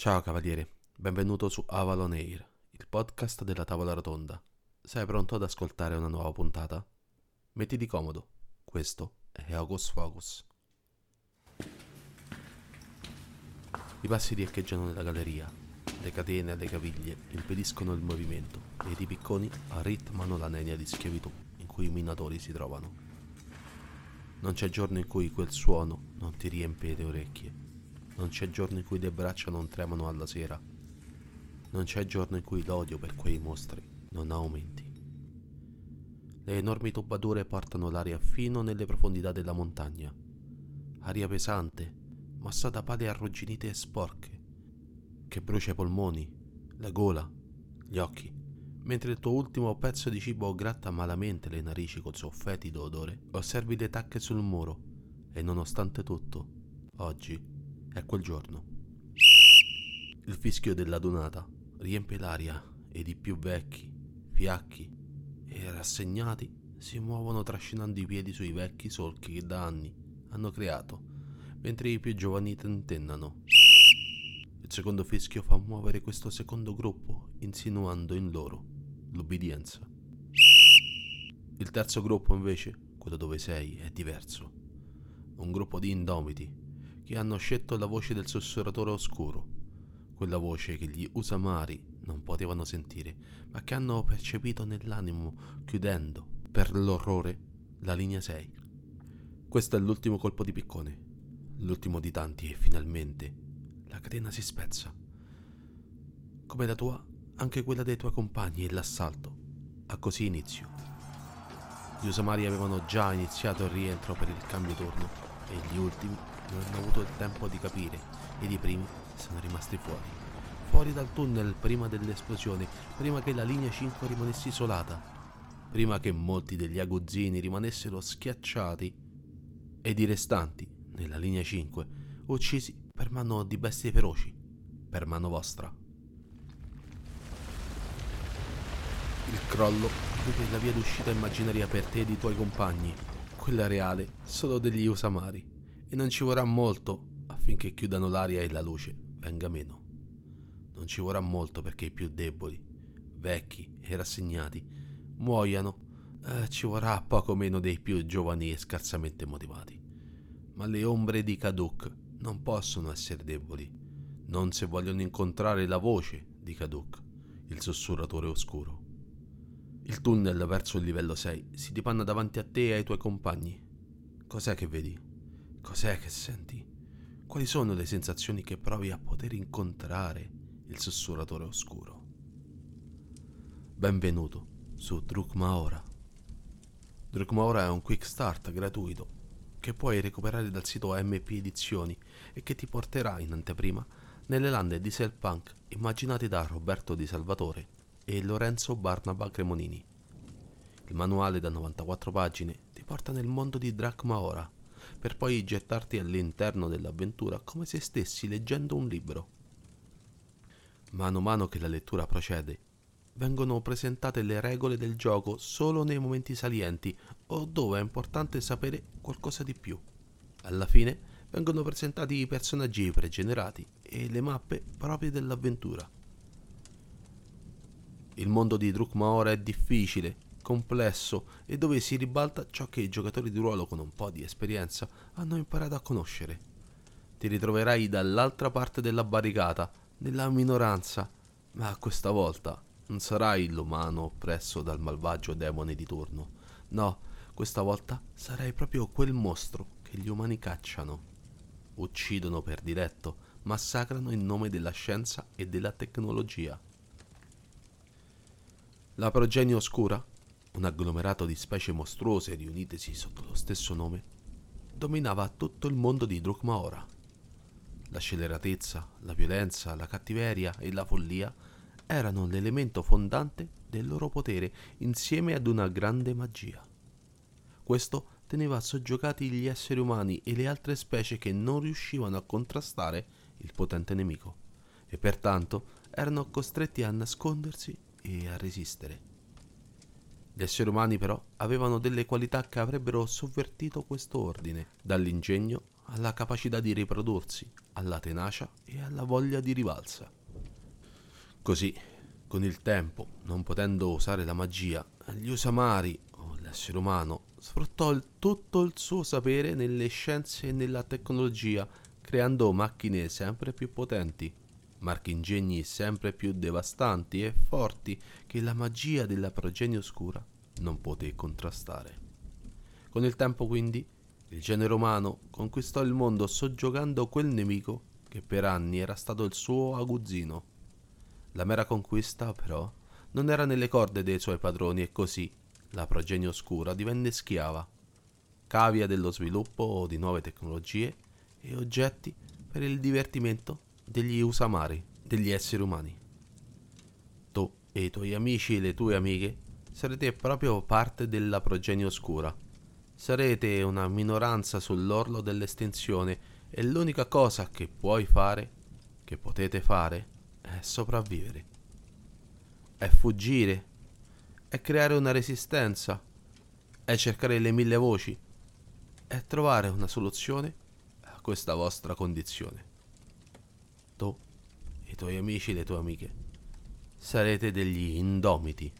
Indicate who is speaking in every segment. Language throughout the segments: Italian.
Speaker 1: Ciao cavaliere, benvenuto su Avalon Air, il podcast della tavola rotonda. Sei pronto ad ascoltare una nuova puntata? Mettiti comodo, questo è August Focus. I passi riecheggiano nella galleria, le catene alle caviglie impediscono il movimento e i picconi arritmano la nenia di schiavitù in cui i minatori si trovano. Non c'è giorno in cui quel suono non ti riempie le orecchie. Non c'è giorno in cui le braccia non tremano alla sera. Non c'è giorno in cui l'odio per quei mostri non aumenti. Le enormi tubature portano l'aria fino nelle profondità della montagna. Aria pesante, massa da pale arrugginite e sporche, che brucia i polmoni, la gola, gli occhi mentre il tuo ultimo pezzo di cibo gratta malamente le narici col suo fetido odore, osservi le tacche sul muro e nonostante tutto, oggi è quel giorno. Il fischio della donata riempie l'aria ed i più vecchi, fiacchi e rassegnati si muovono trascinando i piedi sui vecchi solchi che da anni hanno creato, mentre i più giovani tentennano. Il secondo fischio fa muovere questo secondo gruppo, insinuando in loro l'ubbidienza. Il terzo gruppo, invece, quello dove sei, è diverso. Un gruppo di indomiti che hanno scelto la voce del sussurratore oscuro, quella voce che gli usamari non potevano sentire, ma che hanno percepito nell'animo, chiudendo, per l'orrore, la linea 6. Questo è l'ultimo colpo di piccone, l'ultimo di tanti e finalmente la catena si spezza. Come la tua, anche quella dei tuoi compagni e l'assalto ha così inizio. Gli Usamari avevano già iniziato il rientro per il cambio turno e gli ultimi non hanno avuto il tempo di capire ed i primi sono rimasti fuori. Fuori dal tunnel prima dell'esplosione, prima che la linea 5 rimanesse isolata, prima che molti degli aguzzini rimanessero schiacciati ed i restanti, nella linea 5, uccisi per mano di bestie feroci, per mano vostra. Il crollo vede la via d'uscita immaginaria per te e i tuoi compagni, quella reale solo degli Usamari, e non ci vorrà molto affinché chiudano l'aria e la luce venga meno. Non ci vorrà molto perché i più deboli, vecchi e rassegnati muoiano, eh, ci vorrà poco meno dei più giovani e scarsamente motivati. Ma le ombre di Kaduk non possono essere deboli, non se vogliono incontrare la voce di Kaduk, il sussurratore oscuro. Il tunnel verso il livello 6 si dipanna davanti a te e ai tuoi compagni. Cos'è che vedi? Cos'è che senti? Quali sono le sensazioni che provi a poter incontrare il sussurratore oscuro? Benvenuto su Drukmaora. Drukmaora è un quick start gratuito che puoi recuperare dal sito MP Edizioni e che ti porterà in anteprima nelle lande di Selpunk immaginate da Roberto Di Salvatore e Lorenzo Barnaba Cremonini. Il manuale da 94 pagine ti porta nel mondo di Dracmaora, per poi gettarti all'interno dell'avventura come se stessi leggendo un libro. Mano a mano che la lettura procede, vengono presentate le regole del gioco solo nei momenti salienti o dove è importante sapere qualcosa di più. Alla fine vengono presentati i personaggi pregenerati e le mappe proprie dell'avventura. Il mondo di Drukmaora è difficile, complesso e dove si ribalta ciò che i giocatori di ruolo con un po' di esperienza hanno imparato a conoscere. Ti ritroverai dall'altra parte della barricata, nella minoranza, ma questa volta non sarai l'umano oppresso dal malvagio demone di turno. No, questa volta sarai proprio quel mostro che gli umani cacciano. Uccidono per diletto, massacrano in nome della scienza e della tecnologia. La progenie oscura, un agglomerato di specie mostruose riunitesi sotto lo stesso nome, dominava tutto il mondo di Drukmaora. La scelleratezza, la violenza, la cattiveria e la follia erano l'elemento fondante del loro potere insieme ad una grande magia. Questo teneva soggiogati gli esseri umani e le altre specie che non riuscivano a contrastare il potente nemico e pertanto erano costretti a nascondersi e a resistere. Gli esseri umani però avevano delle qualità che avrebbero sovvertito questo ordine, dall'ingegno alla capacità di riprodursi, alla tenacia e alla voglia di rivalsa. Così, con il tempo, non potendo usare la magia, gli usamari, o l'essere umano, sfruttò il, tutto il suo sapere nelle scienze e nella tecnologia, creando macchine sempre più potenti, marchingegni sempre più devastanti e forti che la magia della progenie oscura non poté contrastare. Con il tempo quindi il genere umano conquistò il mondo soggiogando quel nemico che per anni era stato il suo aguzzino. La mera conquista, però, non era nelle corde dei suoi padroni e così la progenie oscura divenne schiava, cavia dello sviluppo di nuove tecnologie e oggetti per il divertimento degli usamari, degli esseri umani. Tu e i tuoi amici e le tue amiche sarete proprio parte della progenie oscura. Sarete una minoranza sull'orlo dell'estinzione e l'unica cosa che puoi fare, che potete fare, è sopravvivere. È fuggire, è creare una resistenza, è cercare le mille voci, è trovare una soluzione a questa vostra condizione. Tu, i tuoi amici e le tue amiche, sarete degli indomiti.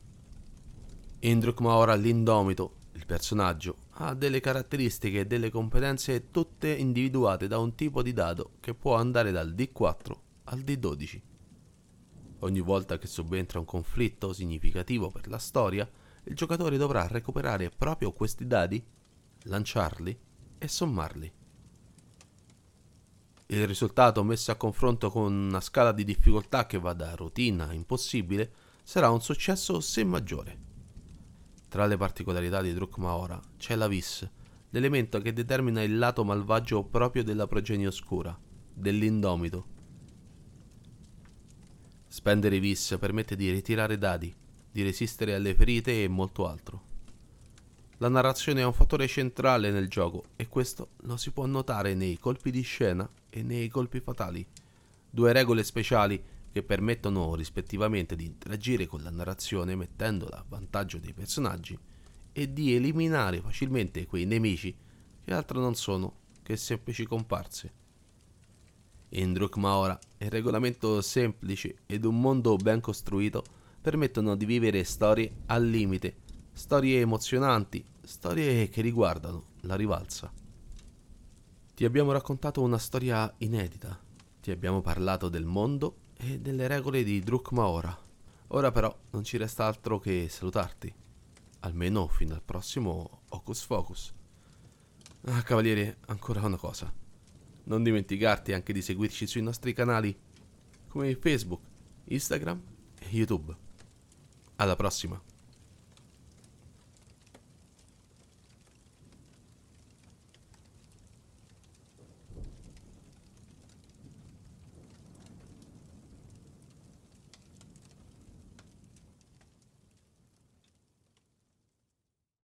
Speaker 1: Indruk Maora l'indomito, il personaggio, ha delle caratteristiche e delle competenze tutte individuate da un tipo di dado che può andare dal D4 al D12. Ogni volta che subentra un conflitto significativo per la storia, il giocatore dovrà recuperare proprio questi dadi, lanciarli e sommarli. Il risultato messo a confronto con una scala di difficoltà che va da routine a impossibile sarà un successo se maggiore. Tra le particolarità di Drukmaora c'è la vis, l'elemento che determina il lato malvagio proprio della progenie oscura, dell'indomito. Spendere vis permette di ritirare dadi, di resistere alle ferite e molto altro. La narrazione è un fattore centrale nel gioco e questo lo si può notare nei colpi di scena e nei colpi fatali, due regole speciali che permettono rispettivamente di interagire con la narrazione mettendola a vantaggio dei personaggi e di eliminare facilmente quei nemici che altro non sono che semplici comparse. In Drukmaora il regolamento semplice ed un mondo ben costruito permettono di vivere storie al limite, storie emozionanti, storie che riguardano la rivalsa. Ti abbiamo raccontato una storia inedita, ti abbiamo parlato del mondo e delle regole di Drukmaora. Ora però non ci resta altro che salutarti, almeno fino al prossimo Hocus Focus. Ah, cavaliere, ancora una cosa. Non dimenticarti anche di seguirci sui nostri canali come Facebook, Instagram e YouTube. Alla prossima!